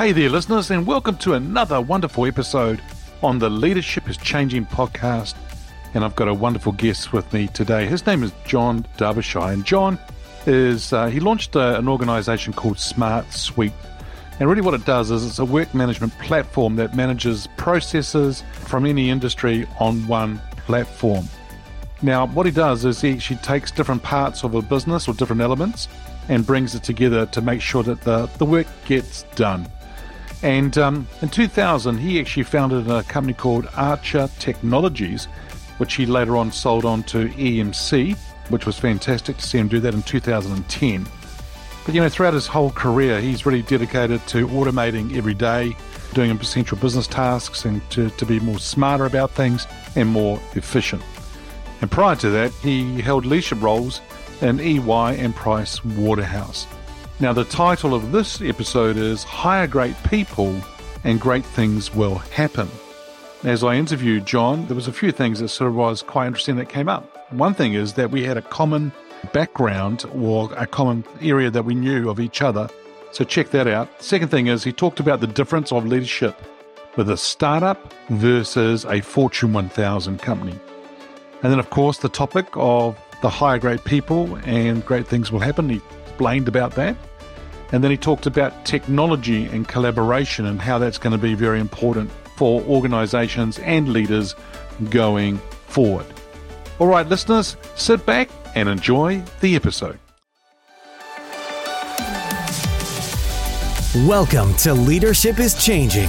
Hey there, listeners, and welcome to another wonderful episode on the Leadership is Changing podcast. And I've got a wonderful guest with me today. His name is John Derbyshire, and John is uh, he launched a, an organization called Smart Suite. And really, what it does is it's a work management platform that manages processes from any industry on one platform. Now, what he does is he actually takes different parts of a business or different elements and brings it together to make sure that the, the work gets done. And um, in 2000, he actually founded a company called Archer Technologies, which he later on sold on to EMC, which was fantastic to see him do that in 2010. But you know, throughout his whole career, he's really dedicated to automating every day, doing essential business tasks, and to, to be more smarter about things and more efficient. And prior to that, he held leadership roles in EY and Price Waterhouse. Now, the title of this episode is Hire Great People and Great Things Will Happen. As I interviewed John, there was a few things that sort of was quite interesting that came up. One thing is that we had a common background or a common area that we knew of each other. So check that out. Second thing is he talked about the difference of leadership with a startup versus a Fortune 1000 company. And then, of course, the topic of the hire great people and great things will happen. He explained about that. And then he talked about technology and collaboration and how that's going to be very important for organizations and leaders going forward. All right, listeners, sit back and enjoy the episode. Welcome to Leadership is Changing.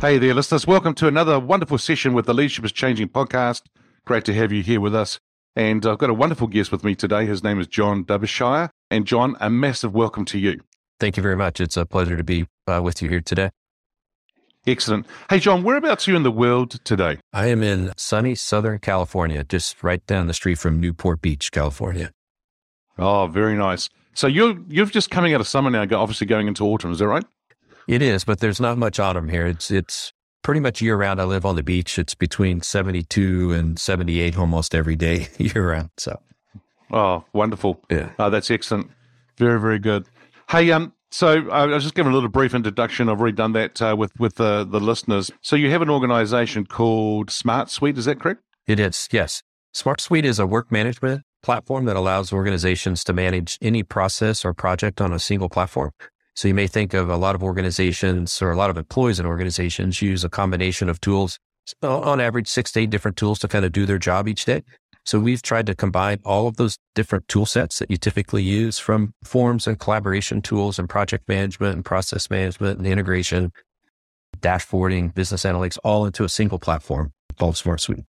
Hey there, listeners. Welcome to another wonderful session with the Leadership is Changing podcast. Great to have you here with us. And I've got a wonderful guest with me today. His name is John Derbyshire. And John, a massive welcome to you. Thank you very much. It's a pleasure to be uh, with you here today. Excellent. Hey, John, whereabouts are you in the world today? I am in sunny Southern California, just right down the street from Newport Beach, California. Oh, very nice. So you're you're just coming out of summer now, obviously going into autumn. Is that right? It is, but there's not much autumn here. It's it's pretty much year round. I live on the beach. It's between 72 and 78 almost every day year round. So, oh, wonderful. Yeah, oh, that's excellent. Very very good. Hey, um, so I was just giving a little brief introduction. I've already done that uh, with with the the listeners. So you have an organisation called Smart Suite. Is that correct? It is. Yes. Smart Suite is a work management platform that allows organizations to manage any process or project on a single platform. So you may think of a lot of organizations or a lot of employees in organizations use a combination of tools, on average, six to eight different tools to kind of do their job each day. So we've tried to combine all of those different tool sets that you typically use from forms and collaboration tools and project management and process management and integration, dashboarding, business analytics, all into a single platform called Smart Suite.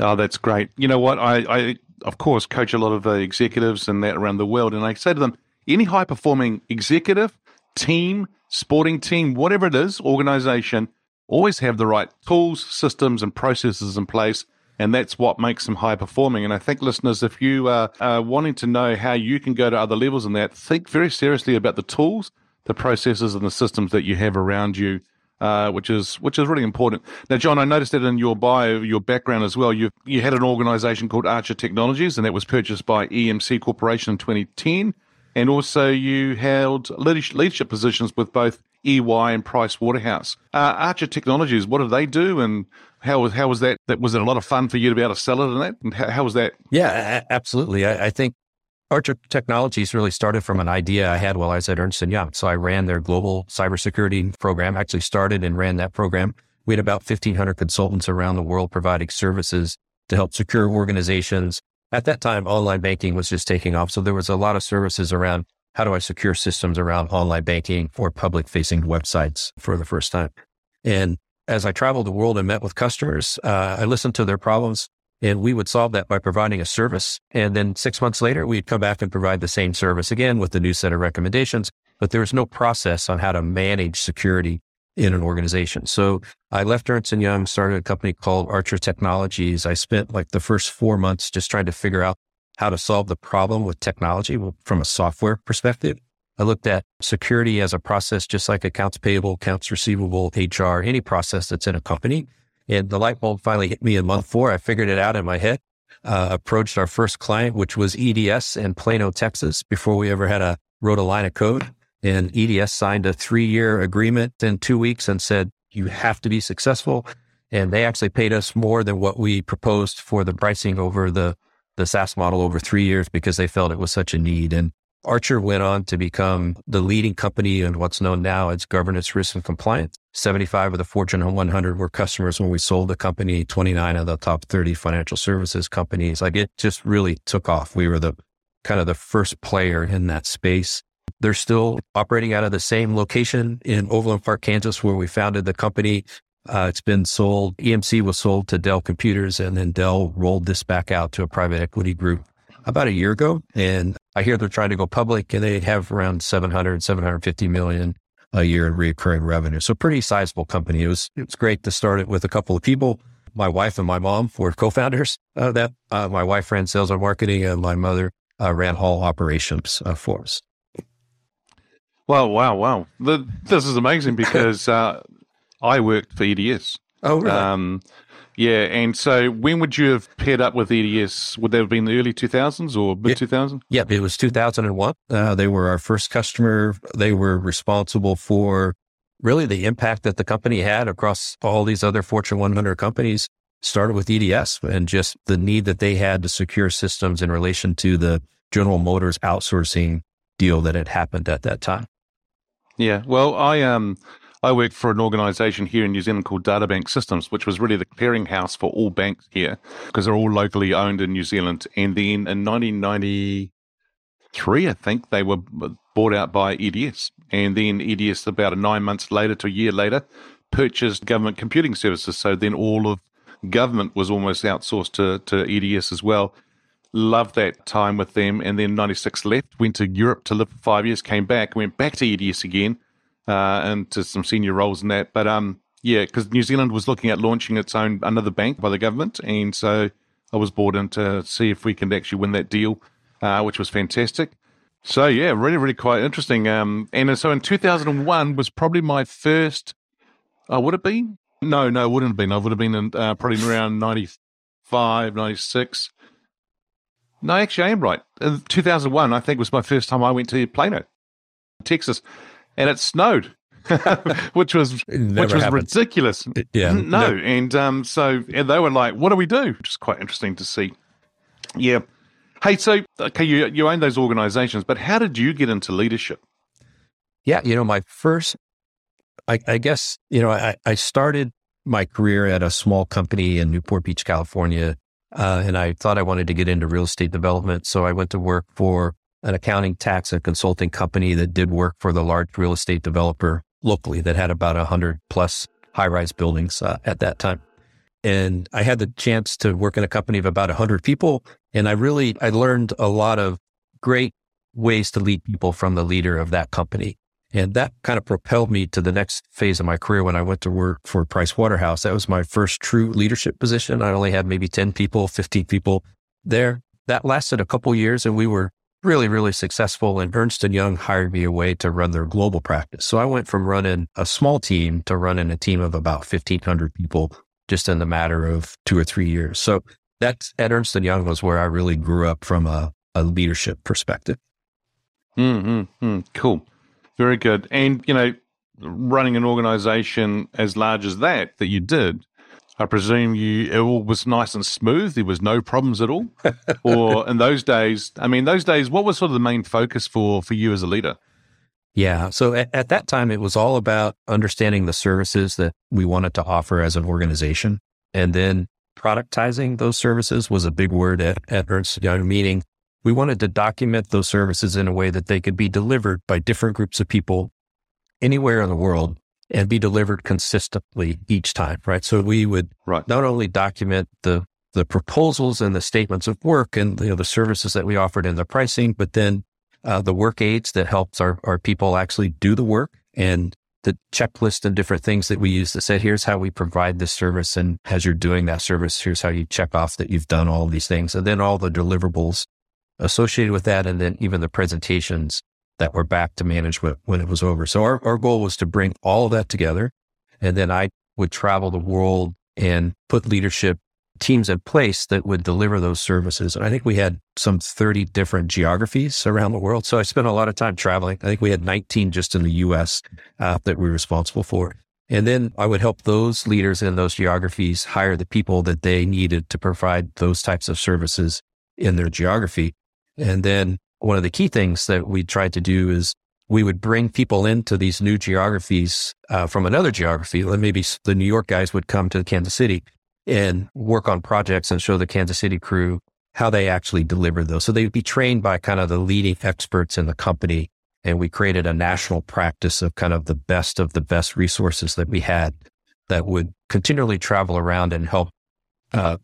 Oh, that's great. You know what? I, I of course, coach a lot of uh, executives and that around the world. And I say to them, any high performing executive, team, sporting team, whatever it is, organization, always have the right tools, systems, and processes in place. And that's what makes them high performing. And I think, listeners, if you are wanting to know how you can go to other levels in that, think very seriously about the tools, the processes, and the systems that you have around you. Uh, which is which is really important. Now, John, I noticed that in your bio, your background as well. You you had an organisation called Archer Technologies, and that was purchased by EMC Corporation in 2010 and also you held leadership positions with both EY and Price Waterhouse. Uh, Archer Technologies, what do they do, and how was how was that? That was it a lot of fun for you to be able to sell it and that? And how, how was that? Yeah, absolutely. I, I, think Archer Technologies really started from an idea I had while I was at Ernst & Young. So I ran their global cybersecurity program. Actually started and ran that program. We had about 1,500 consultants around the world providing services to help secure organizations at that time, online banking was just taking off. So there was a lot of services around how do I secure systems around online banking or public facing websites for the first time. And as I traveled the world and met with customers, uh, I listened to their problems and we would solve that by providing a service. And then six months later, we'd come back and provide the same service again with a new set of recommendations. But there was no process on how to manage security in an organization. So I left Ernst Young, started a company called Archer Technologies. I spent like the first four months just trying to figure out how to solve the problem with technology from a software perspective. I looked at security as a process, just like accounts payable, accounts receivable, HR, any process that's in a company. And the light bulb finally hit me in month four. I figured it out in my head. Uh, approached our first client, which was EDS in Plano, Texas, before we ever had a wrote a line of code. And EDS signed a three year agreement in two weeks and said, you have to be successful. And they actually paid us more than what we proposed for the pricing over the, the SaaS model over three years because they felt it was such a need. And Archer went on to become the leading company in what's known now as governance, risk, and compliance. 75 of the Fortune 100 were customers when we sold the company, 29 of the top 30 financial services companies. Like it just really took off. We were the kind of the first player in that space. They're still operating out of the same location in Overland Park, Kansas, where we founded the company. Uh, it's been sold. EMC was sold to Dell Computers, and then Dell rolled this back out to a private equity group about a year ago. And I hear they're trying to go public, and they have around 700, 750 million a year in recurring revenue. So pretty sizable company. It was it was great to start it with a couple of people. My wife and my mom were co-founders of that. Uh, my wife ran sales and marketing, and my mother uh, ran hall operations uh, for us. Wow, wow, wow. The, this is amazing because uh, I worked for EDS. Oh, really? Um, yeah. And so when would you have paired up with EDS? Would that have been the early 2000s or mid 2000s? Yep. Yeah, it was 2001. Uh, they were our first customer. They were responsible for really the impact that the company had across all these other Fortune 100 companies. Started with EDS and just the need that they had to secure systems in relation to the General Motors outsourcing deal that had happened at that time. Yeah. Well, I um I worked for an organisation here in New Zealand called DataBank Systems, which was really the clearinghouse for all banks here because they're all locally owned in New Zealand. And then in 1993, I think they were bought out by EDS, and then EDS about nine months later to a year later purchased government computing services. So then all of government was almost outsourced to to EDS as well loved that time with them. And then 96 left, went to Europe to live for five years, came back, went back to EDS again, uh, and to some senior roles in that. But um, yeah, because New Zealand was looking at launching its own another bank by the government. And so I was brought in to see if we can actually win that deal, uh, which was fantastic. So yeah, really, really quite interesting. Um, and so in 2001 was probably my first. Oh, would it be? No, no, it wouldn't have been. I would have been in, uh, probably around 95, 96. No, actually, I am right. In 2001, I think, was my first time I went to Plano, Texas, and it snowed, which was which was happens. ridiculous. Yeah, no, no. and um, so and they were like, "What do we do?" Which is quite interesting to see. Yeah. Hey, so okay, you you own those organizations, but how did you get into leadership? Yeah, you know, my first, I, I guess, you know, I, I started my career at a small company in Newport Beach, California uh, and I thought I wanted to get into real estate development. So I went to work for an accounting, tax, and consulting company that did work for the large real estate developer locally that had about 100 plus high rise buildings uh, at that time. And I had the chance to work in a company of about 100 people. And I really, I learned a lot of great ways to lead people from the leader of that company. And that kind of propelled me to the next phase of my career when I went to work for Price Waterhouse. That was my first true leadership position. I only had maybe 10 people, 15 people there. That lasted a couple years and we were really, really successful. And Ernst Young hired me away to run their global practice. So I went from running a small team to running a team of about 1500 people just in the matter of two or three years. So that's at Ernst Young was where I really grew up from a, a leadership perspective. Mm-hmm. Cool. Very good. And, you know, running an organization as large as that, that you did, I presume you it all was nice and smooth. There was no problems at all. or in those days, I mean, those days, what was sort of the main focus for for you as a leader? Yeah. So at, at that time, it was all about understanding the services that we wanted to offer as an organization, and then productizing those services was a big word at, at Ernst Young. Meaning, we wanted to document those services in a way that they could be delivered by different groups of people anywhere in the world and be delivered consistently each time, right? So we would right. not only document the the proposals and the statements of work and you know, the services that we offered in the pricing, but then uh, the work aids that helps our, our people actually do the work and the checklist and different things that we use that said, here's how we provide this service. And as you're doing that service, here's how you check off that you've done all of these things. And then all the deliverables associated with that. And then even the presentations that were back to management when it was over. So our, our goal was to bring all of that together. And then I would travel the world and put leadership teams in place that would deliver those services. And I think we had some 30 different geographies around the world. So I spent a lot of time traveling. I think we had 19 just in the US uh, that we were responsible for. And then I would help those leaders in those geographies hire the people that they needed to provide those types of services in their geography. And then one of the key things that we tried to do is we would bring people into these new geographies uh, from another geography. And maybe the New York guys would come to Kansas City and work on projects and show the Kansas City crew how they actually deliver those. So they would be trained by kind of the leading experts in the company. And we created a national practice of kind of the best of the best resources that we had that would continually travel around and help, uh,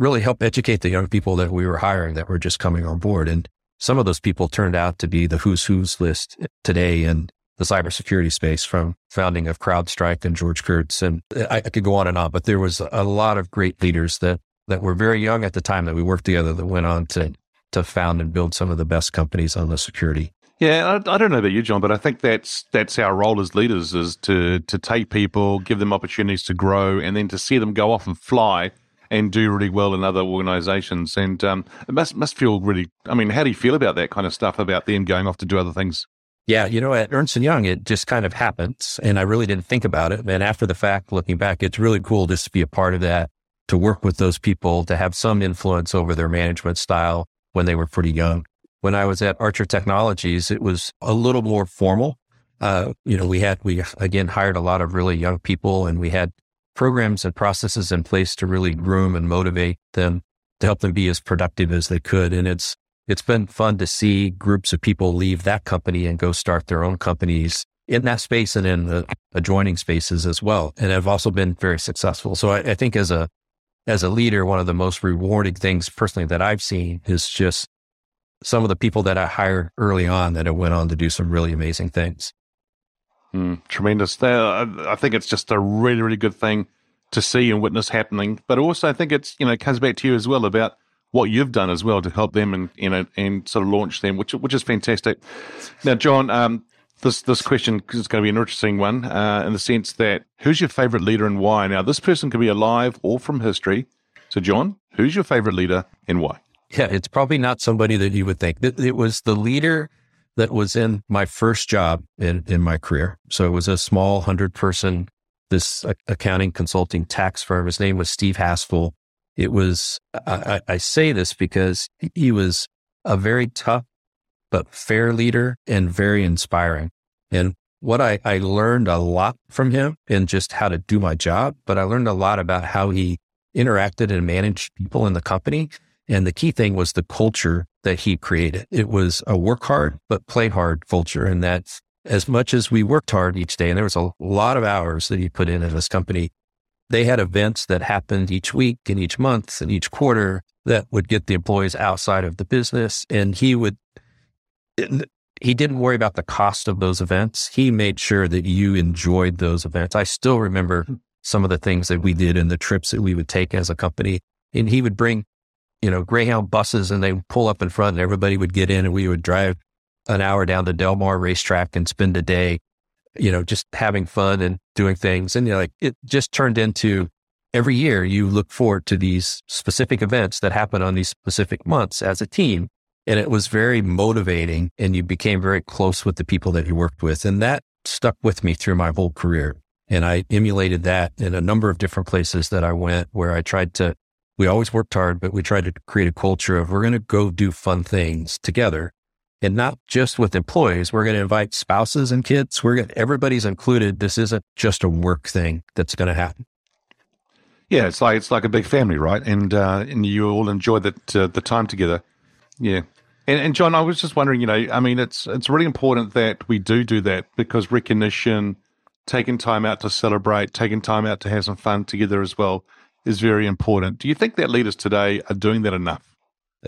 really help educate the young people that we were hiring that were just coming on board. And some of those people turned out to be the who's who's list today in the cybersecurity space from founding of CrowdStrike and George Kurtz. And I, I, could go on and on, but there was a lot of great leaders that, that were very young at the time that we worked together that went on to, to found and build some of the best companies on the security. Yeah, I, I don't know about you, John, but I think that's that's our role as leaders is to to take people, give them opportunities to grow, and then to see them go off and fly and do really well in other organizations. And um, it must must feel really. I mean, how do you feel about that kind of stuff about them going off to do other things? Yeah, you know, at Ernst and Young, it just kind of happens, and I really didn't think about it. And after the fact, looking back, it's really cool just to be a part of that, to work with those people, to have some influence over their management style when they were pretty young. When I was at Archer Technologies, it was a little more formal. Uh, you know, we had we again hired a lot of really young people, and we had programs and processes in place to really groom and motivate them to help them be as productive as they could. And it's it's been fun to see groups of people leave that company and go start their own companies in that space and in the adjoining spaces as well. And have also been very successful. So I, I think as a, as a leader, one of the most rewarding things personally that I've seen is just some of the people that I hired early on that have went on to do some really amazing things. Mm, tremendous. I think it's just a really, really good thing to see and witness happening. But also, I think it's you know comes back to you as well about what you've done as well to help them and you know and sort of launch them, which which is fantastic. Now, John, um, this this question is going to be an interesting one uh, in the sense that who's your favorite leader and why? Now, this person can be alive or from history. So, John, who's your favorite leader and why? Yeah, it's probably not somebody that you would think. It was the leader that was in my first job in, in my career. So it was a small hundred person, this accounting consulting tax firm. His name was Steve Haskell it was, I, I say this because he was a very tough, but fair leader and very inspiring. And what I, I learned a lot from him in just how to do my job, but I learned a lot about how he interacted and managed people in the company. And the key thing was the culture that he created. It was a work hard, but play hard culture. And that as much as we worked hard each day, and there was a lot of hours that he put in at this company, they had events that happened each week and each month and each quarter that would get the employees outside of the business. And he would, he didn't worry about the cost of those events. He made sure that you enjoyed those events. I still remember hmm. some of the things that we did and the trips that we would take as a company. And he would bring, you know, Greyhound buses and they pull up in front and everybody would get in and we would drive an hour down the Del Mar racetrack and spend a day you know, just having fun and doing things. And you know, like it just turned into every year you look forward to these specific events that happen on these specific months as a team. And it was very motivating and you became very close with the people that you worked with. And that stuck with me through my whole career. And I emulated that in a number of different places that I went where I tried to, we always worked hard, but we tried to create a culture of we're going to go do fun things together and not just with employees. We're going to invite spouses and kids. We're going everybody's included. This isn't just a work thing that's going to happen. Yeah, it's like it's like a big family, right? And uh, and you all enjoy that uh, the time together. Yeah. And, and John, I was just wondering, you know, I mean, it's it's really important that we do do that because recognition, taking time out to celebrate, taking time out to have some fun together as well, is very important. Do you think that leaders today are doing that enough?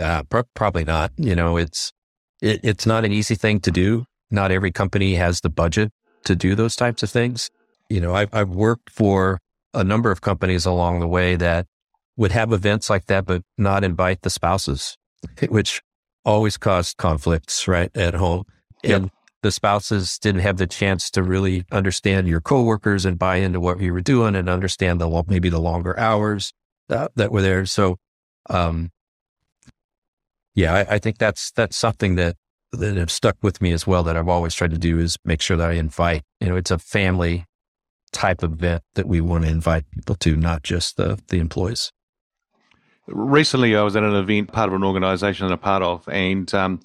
Uh, probably not. You know, it's it, it's not an easy thing to do. Not every company has the budget to do those types of things. You know, I've, I've worked for a number of companies along the way that would have events like that, but not invite the spouses, which always caused conflicts, right, at home. And yep. The spouses didn't have the chance to really understand your coworkers and buy into what you were doing and understand the maybe the longer hours that, that were there. So, um, yeah, I, I think that's that's something that that have stuck with me as well. That I've always tried to do is make sure that I invite. You know, it's a family type event that we want to invite people to, not just the the employees. Recently, I was at an event, part of an organization I'm a part of, and um,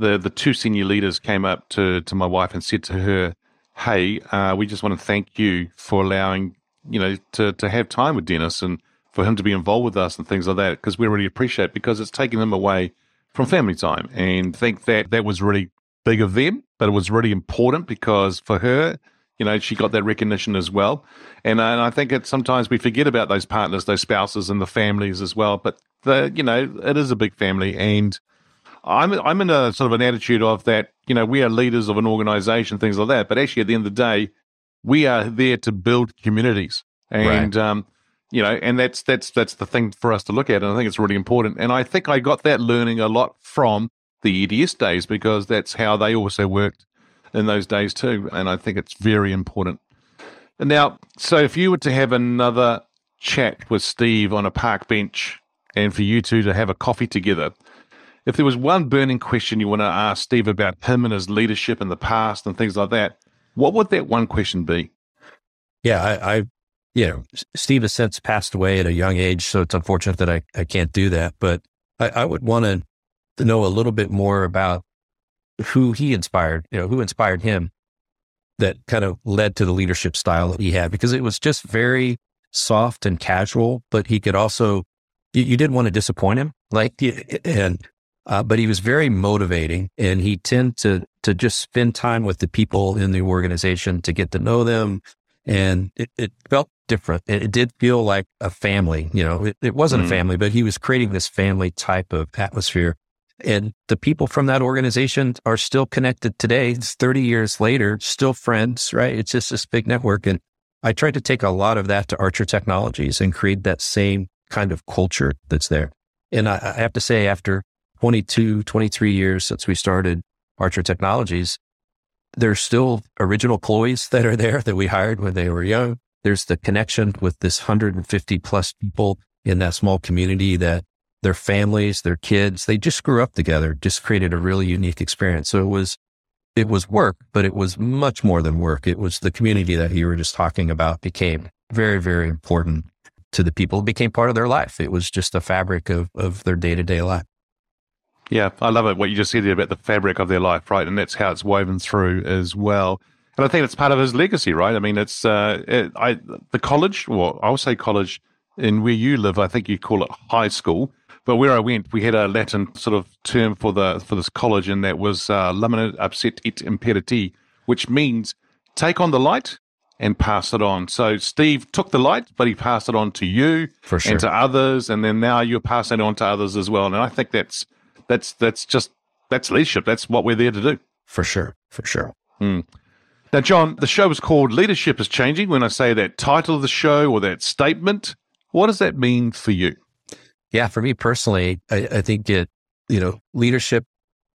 the the two senior leaders came up to to my wife and said to her, "Hey, uh, we just want to thank you for allowing you know to to have time with Dennis and for him to be involved with us and things like that because we really appreciate because it's taking them away from family time and think that that was really big of them, but it was really important because for her, you know, she got that recognition as well. And, uh, and I think it sometimes we forget about those partners, those spouses, and the families as well. But the, you know, it is a big family, and I'm I'm in a sort of an attitude of that. You know, we are leaders of an organization, things like that. But actually, at the end of the day, we are there to build communities, and right. um, you know, and that's that's that's the thing for us to look at, and I think it's really important. And I think I got that learning a lot from the EDS days because that's how they also worked in those days too, and I think it's very important. And now, so if you were to have another chat with Steve on a park bench, and for you two to have a coffee together, if there was one burning question you want to ask Steve about him and his leadership in the past and things like that, what would that one question be? Yeah, I, I you know, Steve has since passed away at a young age, so it's unfortunate that I, I can't do that. But I, I would want to know a little bit more about who he inspired, you know, who inspired him that kind of led to the leadership style that he had, because it was just very soft and casual, but he could also, you, you didn't want to disappoint him. Like, and, uh, but he was very motivating and he tended to, to just spend time with the people in the organization to get to know them. And it, it felt different. It, it, did feel like a family. You know, it, it wasn't mm. a family, but he was creating this family type of atmosphere. And the people from that organization are still connected today. It's 30 years later, still friends, right? It's just this big network. And I tried to take a lot of that to Archer Technologies and create that same kind of culture that's there. And I, I have to say, after 22, 23 years since we started Archer Technologies, there's still original employees that are there that we hired when they were young. There's the connection with this 150 plus people in that small community that their families, their kids, they just grew up together, just created a really unique experience. So it was, it was work, but it was much more than work. It was the community that you were just talking about became very, very important to the people. It became part of their life. It was just the fabric of, of their day to day life. Yeah, I love it. What you just said about the fabric of their life, right? And that's how it's woven through as well. And I think it's part of his legacy, right? I mean, it's uh, it, I the college, well, I'll say college in where you live. I think you call it high school. But where I went, we had a Latin sort of term for the for this college, and that was uh, lumen accipe et imperti, which means take on the light and pass it on. So Steve took the light, but he passed it on to you sure. and to others, and then now you're passing it on to others as well. And I think that's that's that's just that's leadership. That's what we're there to do. For sure, for sure. Mm. Now, John, the show is called Leadership is Changing. When I say that title of the show or that statement, what does that mean for you? Yeah, for me personally, I, I think it, you know, leadership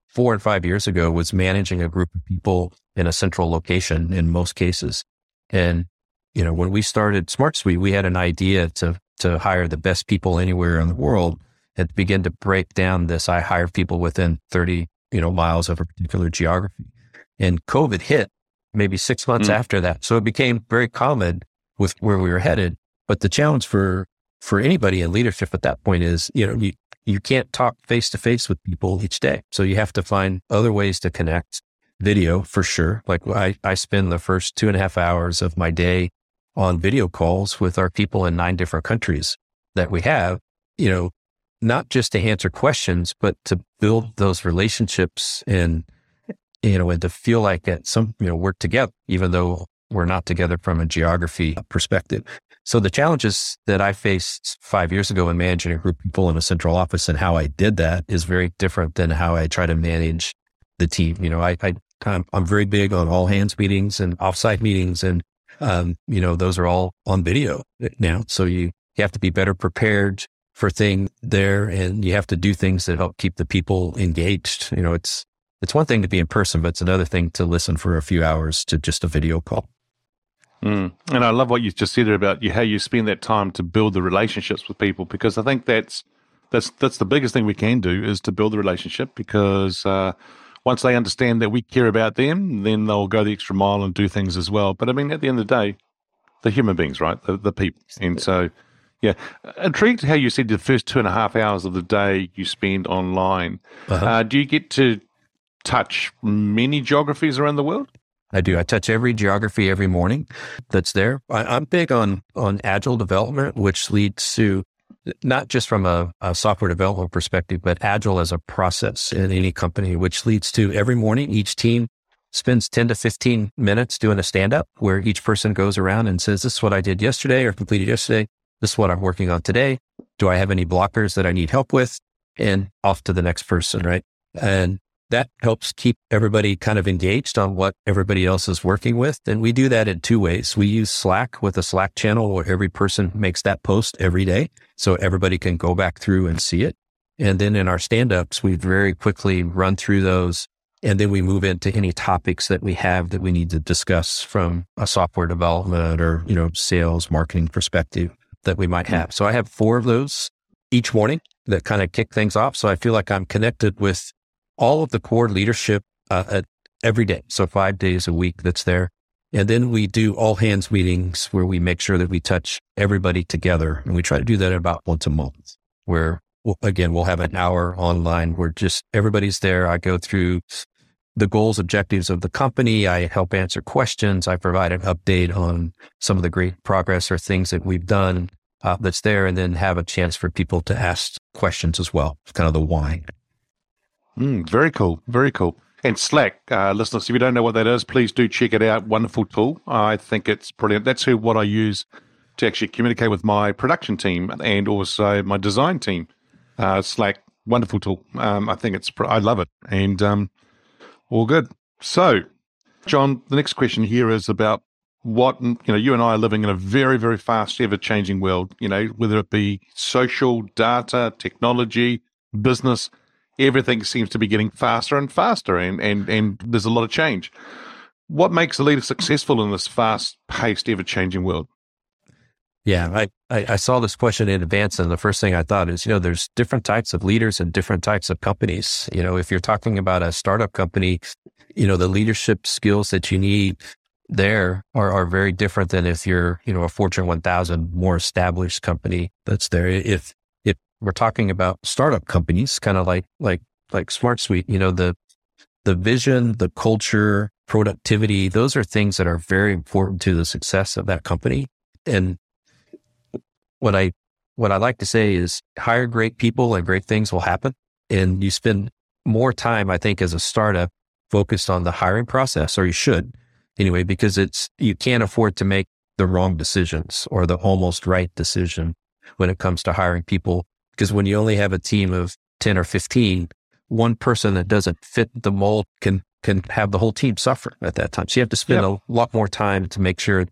four and five years ago was managing a group of people in a central location in most cases. And, you know, when we started Smart Suite, we had an idea to, to hire the best people anywhere in the world and begin to break down this. I hire people within 30, you know, miles of a particular geography. And COVID hit maybe six months mm. after that. So it became very common with where we were headed. But the challenge for for anybody in leadership at that point is, you know, you, you can't talk face to face with people each day. So you have to find other ways to connect video for sure. Like I, I spend the first two and a half hours of my day on video calls with our people in nine different countries that we have, you know, not just to answer questions, but to build those relationships and, you know, and to feel like at some, you know, we're together, even though we're not together from a geography perspective. So the challenges that I faced five years ago in managing a group of people in a central office and how I did that is very different than how I try to manage the team. You know, I, I I'm, I'm very big on all hands meetings and offsite meetings. And, um, you know, those are all on video now. So you, you have to be better prepared for thing there and you have to do things that help keep the people engaged. You know, it's, it's one thing to be in person, but it's another thing to listen for a few hours to just a video call. Mm. And I love what you just said about you, how you spend that time to build the relationships with people, because I think that's that's that's the biggest thing we can do is to build the relationship. Because uh, once they understand that we care about them, then they'll go the extra mile and do things as well. But I mean, at the end of the day, the human beings, right? The, the people, and so yeah, intrigued how you said the first two and a half hours of the day you spend online. Uh-huh. Uh, do you get to touch many geographies around the world? I do. I touch every geography every morning that's there. I, am big on on agile development, which leads to not just from a, a, software development perspective, but agile as a process in any company, which leads to every morning each team spends 10 to 15 minutes doing a stand up where each person goes around and says, This is what I did yesterday or completed yesterday. This is what I'm working on today. Do I have any blockers that I need help with? And off to the next person, right? And that helps keep everybody kind of engaged on what everybody else is working with. And we do that in two ways. We use Slack with a Slack channel where every person makes that post every day. So everybody can go back through and see it. And then in our stand ups, we very quickly run through those. And then we move into any topics that we have that we need to discuss from a software development or, you know, sales marketing perspective that we might have. So I have four of those each morning that kind of kick things off. So I feel like I'm connected with all of the core leadership uh, every day. So five days a week that's there. And then we do all hands meetings where we make sure that we touch everybody together. And we try to do that about once a month where again, we'll have an hour online where just everybody's there. I go through the goals, objectives of the company. I help answer questions. I provide an update on some of the great progress or things that we've done uh, that's there and then have a chance for people to ask questions as well. It's kind of the why. Mm, very cool. Very cool. And Slack, uh, listeners, if you don't know what that is, please do check it out. Wonderful tool. I think it's brilliant. That's who what I use to actually communicate with my production team and also my design team. Uh, Slack, wonderful tool. Um, I think it's, I love it. And um, all good. So, John, the next question here is about what, you know, you and I are living in a very, very fast, ever changing world, you know, whether it be social, data, technology, business everything seems to be getting faster and faster, and, and, and there's a lot of change. What makes a leader successful in this fast paced, ever changing world? Yeah, I, I, I, saw this question in advance, and the first thing I thought is, you know, there's different types of leaders and different types of companies. You know, if you're talking about a startup company, you know, the leadership skills that you need there are, are very different than if you're, you know, a Fortune 1000 more established company that's there. If if we're talking about startup companies, kind of like like like Smart Suite, You know, the the vision, the culture, productivity, those are things that are very important to the success of that company. And what I what I like to say is hire great people and great things will happen. And you spend more time, I think, as a startup focused on the hiring process, or you should anyway, because it's you can't afford to make the wrong decisions or the almost right decision when it comes to hiring people because when you only have a team of 10 or 15, one person that doesn't fit the mold can can have the whole team suffer at that time. So you have to spend yep. a lot more time to make sure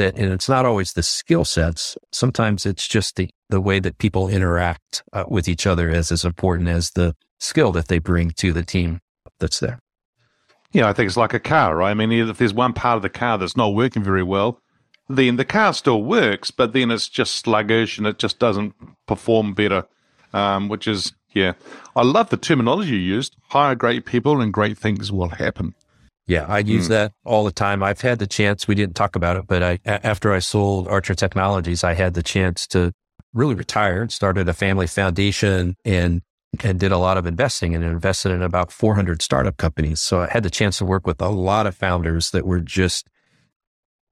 that, and it's not always the skill sets. Sometimes it's just the, the way that people interact uh, with each other is as important as the skill that they bring to the team that's there. Yeah, I think it's like a car, right? I mean, if there's one part of the car that's not working very well, then the car still works, but then it's just sluggish and it just doesn't perform better. Um, which is, yeah, I love the terminology you used. Hire great people and great things will happen. Yeah, I use mm. that all the time. I've had the chance. We didn't talk about it, but I after I sold Archer Technologies, I had the chance to really retire and started a family foundation and and did a lot of investing and invested in about 400 startup companies. So I had the chance to work with a lot of founders that were just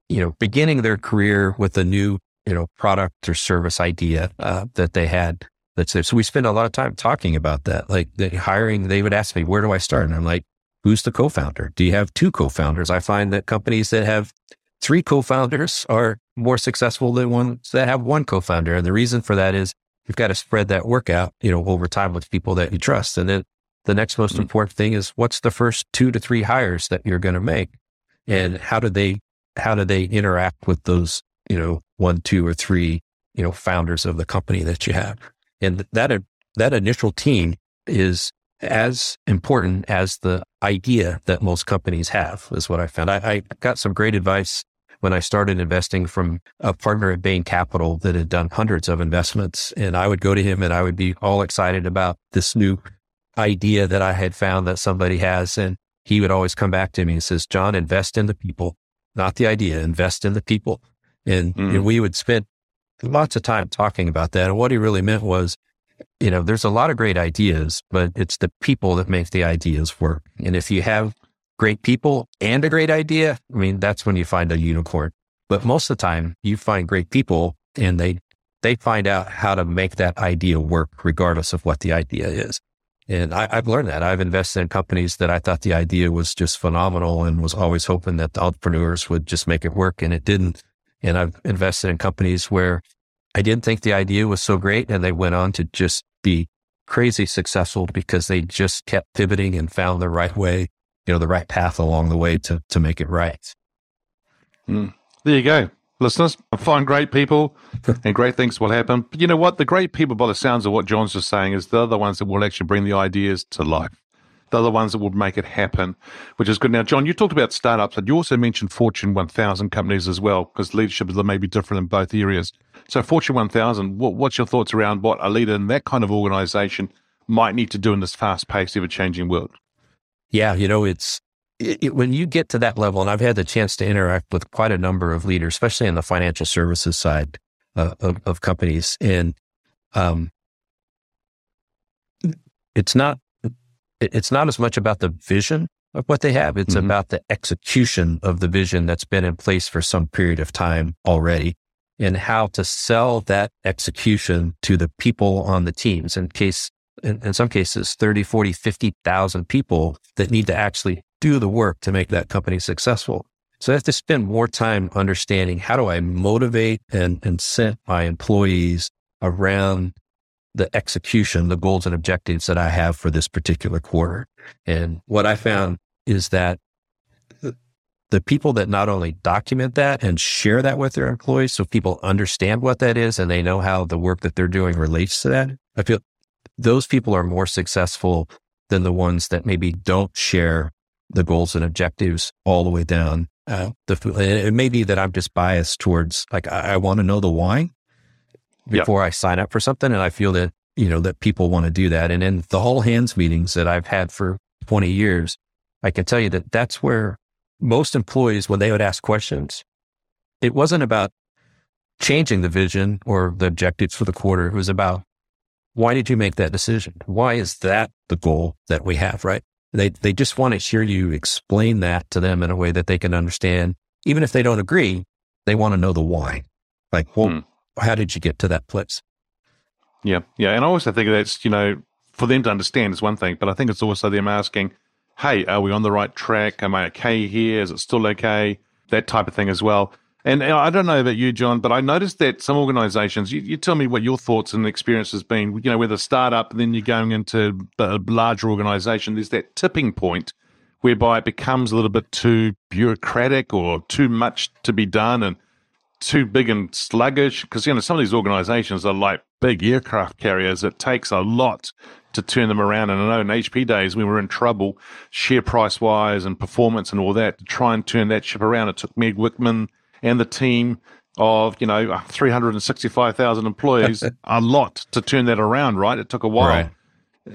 you know, beginning their career with a new, you know, product or service idea uh, that they had. That's it. So we spend a lot of time talking about that. Like the hiring, they would ask me, where do I start? And I'm like, who's the co-founder? Do you have two co-founders? I find that companies that have three co-founders are more successful than ones that have one co-founder. And the reason for that is you've got to spread that work out, you know, over time with people that you trust. And then the next most Mm. important thing is what's the first two to three hires that you're going to make and how do they, how do they interact with those, you know, one, two or three, you know, founders of the company that you have. And that, that initial team is as important as the idea that most companies have is what I found. I, I got some great advice when I started investing from a partner at Bain Capital that had done hundreds of investments. And I would go to him and I would be all excited about this new idea that I had found that somebody has. And he would always come back to me and says, John, invest in the people, not the idea, invest in the people. And, Mm. and we would spend lots of time talking about that. And what he really meant was, you know, there's a lot of great ideas, but it's the people that make the ideas work. And if you have great people and a great idea, I mean, that's when you find a unicorn. But most of the time you find great people and they, they find out how to make that idea work regardless of what the idea is. And I, I've learned that. I've invested in companies that I thought the idea was just phenomenal and was always hoping that the entrepreneurs would just make it work and it didn't. And I've invested in companies where I didn't think the idea was so great and they went on to just be crazy successful because they just kept pivoting and found the right way, you know, the right path along the way to, to make it right. Hmm. There you go. Listeners, find great people and great things will happen. But you know what? The great people, by the sounds of what John's just saying, is they're the ones that will actually bring the ideas to life. They're the ones that will make it happen, which is good. Now, John, you talked about startups, but you also mentioned Fortune 1000 companies as well, because leadership is maybe different in both areas. So, Fortune 1000, what, what's your thoughts around what a leader in that kind of organization might need to do in this fast paced, ever changing world? Yeah, you know, it's it, it, when you get to that level, and I've had the chance to interact with quite a number of leaders, especially in the financial services side uh, of, of companies, and um, it's not it's not as much about the vision of what they have; it's Mhm. about the execution of the vision that's been in place for some period of time already, and how to sell that execution to the people on the teams. In case in, in some cases 30 40 50,000 people that need to actually do the work to make that company successful so i have to spend more time understanding how do i motivate and incent my employees around the execution the goals and objectives that i have for this particular quarter and what i found is that the- people that not only document that and share that with their employees so people understand what that is and they know how the work that they're doing relates to that i feel those people are more successful than the ones that maybe don't share the goals and objectives all the way down. Uh, the, it may be that I'm just biased towards like, I, I want to know the why Before I sign up for something. And I feel that, you know, that people want to do that. And in the whole hands meetings that I've had for 20 years, I can tell you that that's where most employees, when they would ask questions, it wasn't about changing the vision or the objectives for the quarter. It was about why did you make that decision? Why is that the goal that we have, right? They, they just want to hear you explain that to them in a way that they can understand. Even if they don't agree, they want to know the why. Like, well, Hmm. How did you get to that place? Yeah, yeah, and I also think that's you know for them to understand is one thing, but I think it's also them asking, "Hey, are we on the right track? Am I okay here? Is it still okay?" That type of thing as well. And uh, I don't know about you, John, but I noticed that some organisations. You, you tell me what your thoughts and experience has been. You know, with a startup, and then you're going into a larger organisation. There's that tipping point whereby it becomes a little bit too bureaucratic or too much to be done, and too big and sluggish because you know some of these organizations are like big aircraft carriers. It takes a lot to turn them around and i know in hp days we were in trouble share price wise and performance and all that to try and turn that ship around. It took Meg Whitman and the team of you know 365000 employees a lot to turn that around right? It took a while. Right.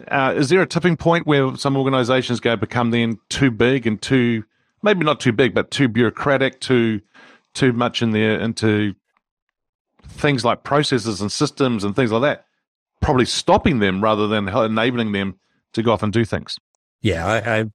uh, is there a tipping point where some organizations go become then too big and too maybe not too big but too bureaucratic too too much in there into things like processes and systems and things like that probably stopping them rather than enabling them to go off and do things Yeah, I, I,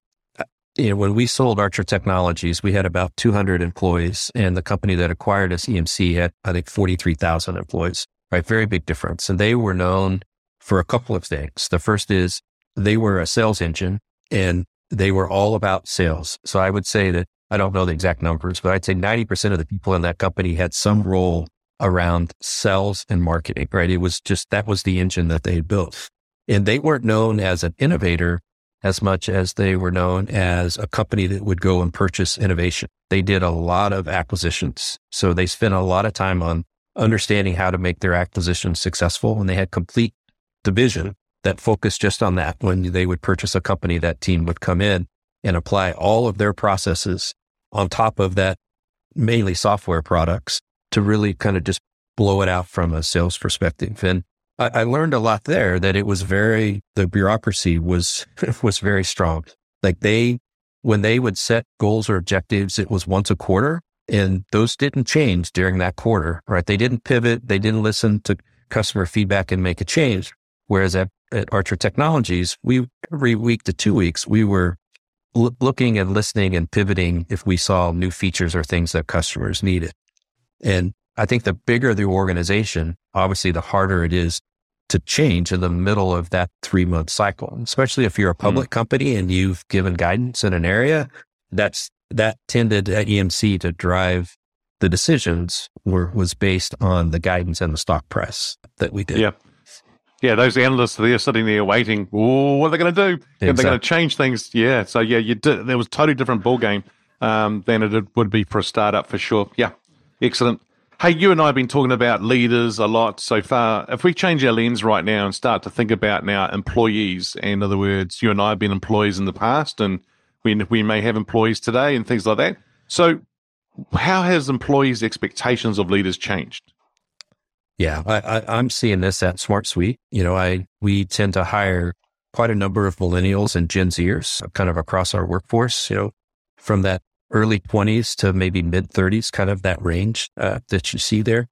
you know, when we sold Archer Technologies, we had about 200 employees, and the company that acquired us, EMC, had I think 43,000 employees. Right, very big difference. And they were known for a couple of things. The first is they were a sales engine, and they were all about sales. So I would say that I don't know the exact numbers, but I'd say 90% of the people in that company had some role around sales and marketing. Right, it was just that was the engine that they had built, and they weren't known as an innovator as much as they were known as a company that would go and purchase innovation. They did a lot of acquisitions. So they spent a lot of time on understanding how to make their acquisitions successful. And they had complete division that focused just on that. When they would purchase a company, that team would come in and apply all of their processes on top of that, mainly software products to really kind of just blow it out from a sales perspective. And I, I learned a lot there that it was very, the bureaucracy was, was very strong. Like they, when they would set goals or objectives, it was once a quarter and those didn't change during that quarter, right? They didn't pivot. They didn't listen to customer feedback and make a change. Whereas at, at Archer Technologies, we every week to two weeks, we were l- looking and listening and pivoting if we saw new features or things that customers needed. And I think the bigger the organization, obviously the harder it is to change in the middle of that three month cycle, especially if you're a hmm. public mm. company and you've given guidance in an area that's that tended at EMC to drive the decisions were was based on the guidance and the stock price that we did. Yeah, those analysts they're sitting there waiting. Oh, what are they going to do? Exactly. They're going to change things. Yeah. So yeah, you did. There was a totally different ball game um, than it would be for a startup for sure. Yeah, excellent. Hey, you and I have been talking about leaders a lot so far. If we change our lens right now and start to think about now employees, in other words, you and I have been employees in the past, and we we may have employees today and things like that. So, how has employees' expectations of leaders changed? Yeah, I, am seeing this at SmartSuite. You know, I we tend to hire quite a number of millennials and Gen Zers, kind of across our workforce. You know, from that early 20s to maybe mid 30s, kind of that range uh, that you see there.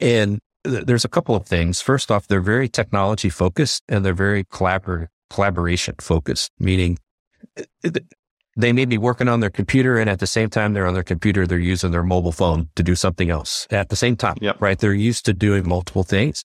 And th- there's a couple of things. First off, they're very technology focused and they're very collabor- collaboration focused, meaning uh, they may be working on their computer and at the same time they're on their computer, they're using their mobile phone to do something else at the same time, yep. right? They're used to doing multiple things.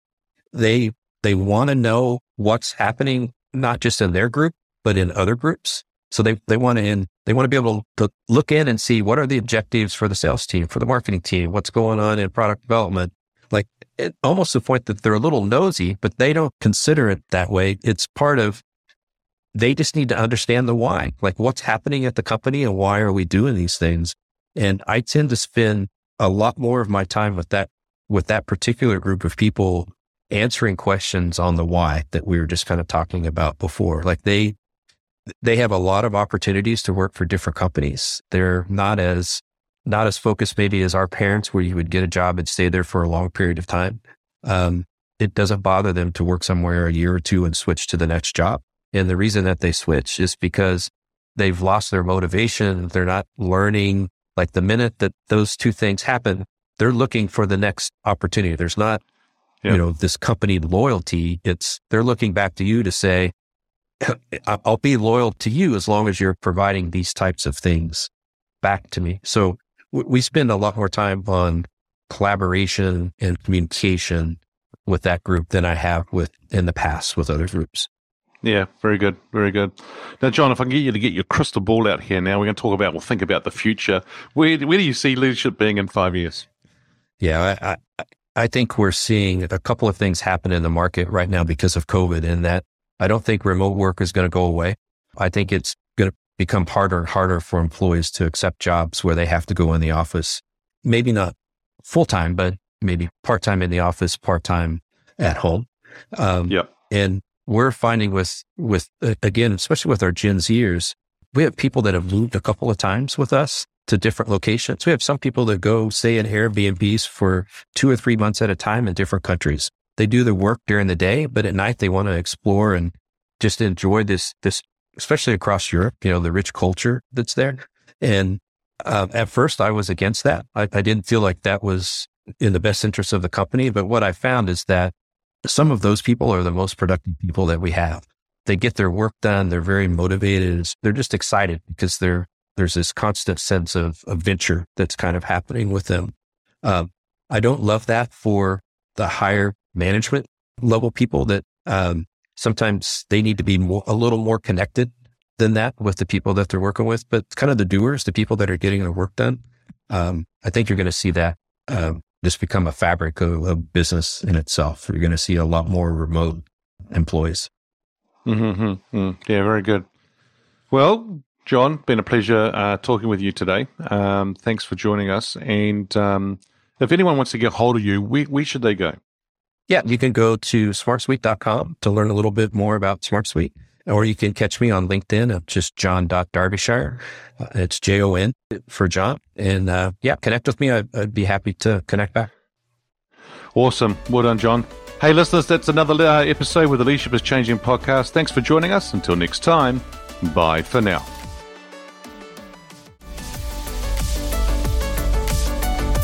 They, they want to know what's happening, not just in their group, but in other groups. So they, they want to in, they want to be able to look in and see what are the objectives for the sales team, for the marketing team, what's going on in product development. Like it, almost the point that they're a little nosy, but they don't consider it that way. It's part of, they just need to understand the why, like what's happening at the company and why are we doing these things? And I tend to spend a lot more of my time with that, with that particular group of people answering questions on the why that we were just kind of talking about before. Like they, they have a lot of opportunities to work for different companies. They're not as not as focused maybe as our parents, where you would get a job and stay there for a long period of time. Um, it doesn't bother them to work somewhere a year or two and switch to the next job. And the reason that they switch is because they've lost their motivation. They're not learning. Like the minute that those two things happen, they're looking for the next opportunity. There's not, you know, this company loyalty. It's they're looking back to you to say, I'll be loyal to you as long as you're providing these types of things back to me. So we spend a lot more time on collaboration and communication with that group than I have with in the past with other groups. Yeah, very good, very good. Now, John, if I can get you to get your crystal ball out here now, we're going to talk about, we'll think about the future. Where, where do you see leadership being in five years? Yeah, I, I, I think we're seeing a couple of things happen in the market right now because of COVID, and that I don't think remote work is going to go away. I think it's going to become harder and harder for employees to accept jobs where they have to go in the office. Maybe not full time, but maybe part time in the office, part time at home. Um, yeah. And we're finding with, with, again, especially with our Gen Zers, we have people that have moved a couple of times with us to different locations. We have some people that go stay in Airbnbs for two or three months at a time in different countries they do their work during the day, but at night they want to explore and just enjoy this, this, especially across Europe, you know, the rich culture that's there. And uh, at first I was against that. I, I didn't feel like that was in the best interest of the company. But what I found is that some of those people are the most productive people that we have. They get their work done. They're very motivated. They're just excited because they're, there's this constant sense of adventure that's kind of happening with them. Um, I don't love that for the higher management level people that um, sometimes they need to be more, a little more connected than that with the people that they're working with. But kind of the doers, the people that are getting their work done, um, I think you're going to see that um, just become a fabric of, of, business in itself. You're going to see a lot more remote employees. Mm-hmm, mm-hmm. Yeah, very good. Well, John, been a pleasure uh, talking with you today. Um, thanks for joining us. And um, if anyone wants to get hold of you, where, where should they go? Yeah, you can go to smartsuite.com to learn a little bit more about SmartSuite, or you can catch me on LinkedIn of just jon.darbyshire. Uh, it's J O N for John. And uh, yeah, connect with me. I, I'd be happy to connect back. Awesome. Well done, John. Hey, listeners, that's another uh, episode with the Leadership is Changing podcast. Thanks for joining us. Until next time, bye for now.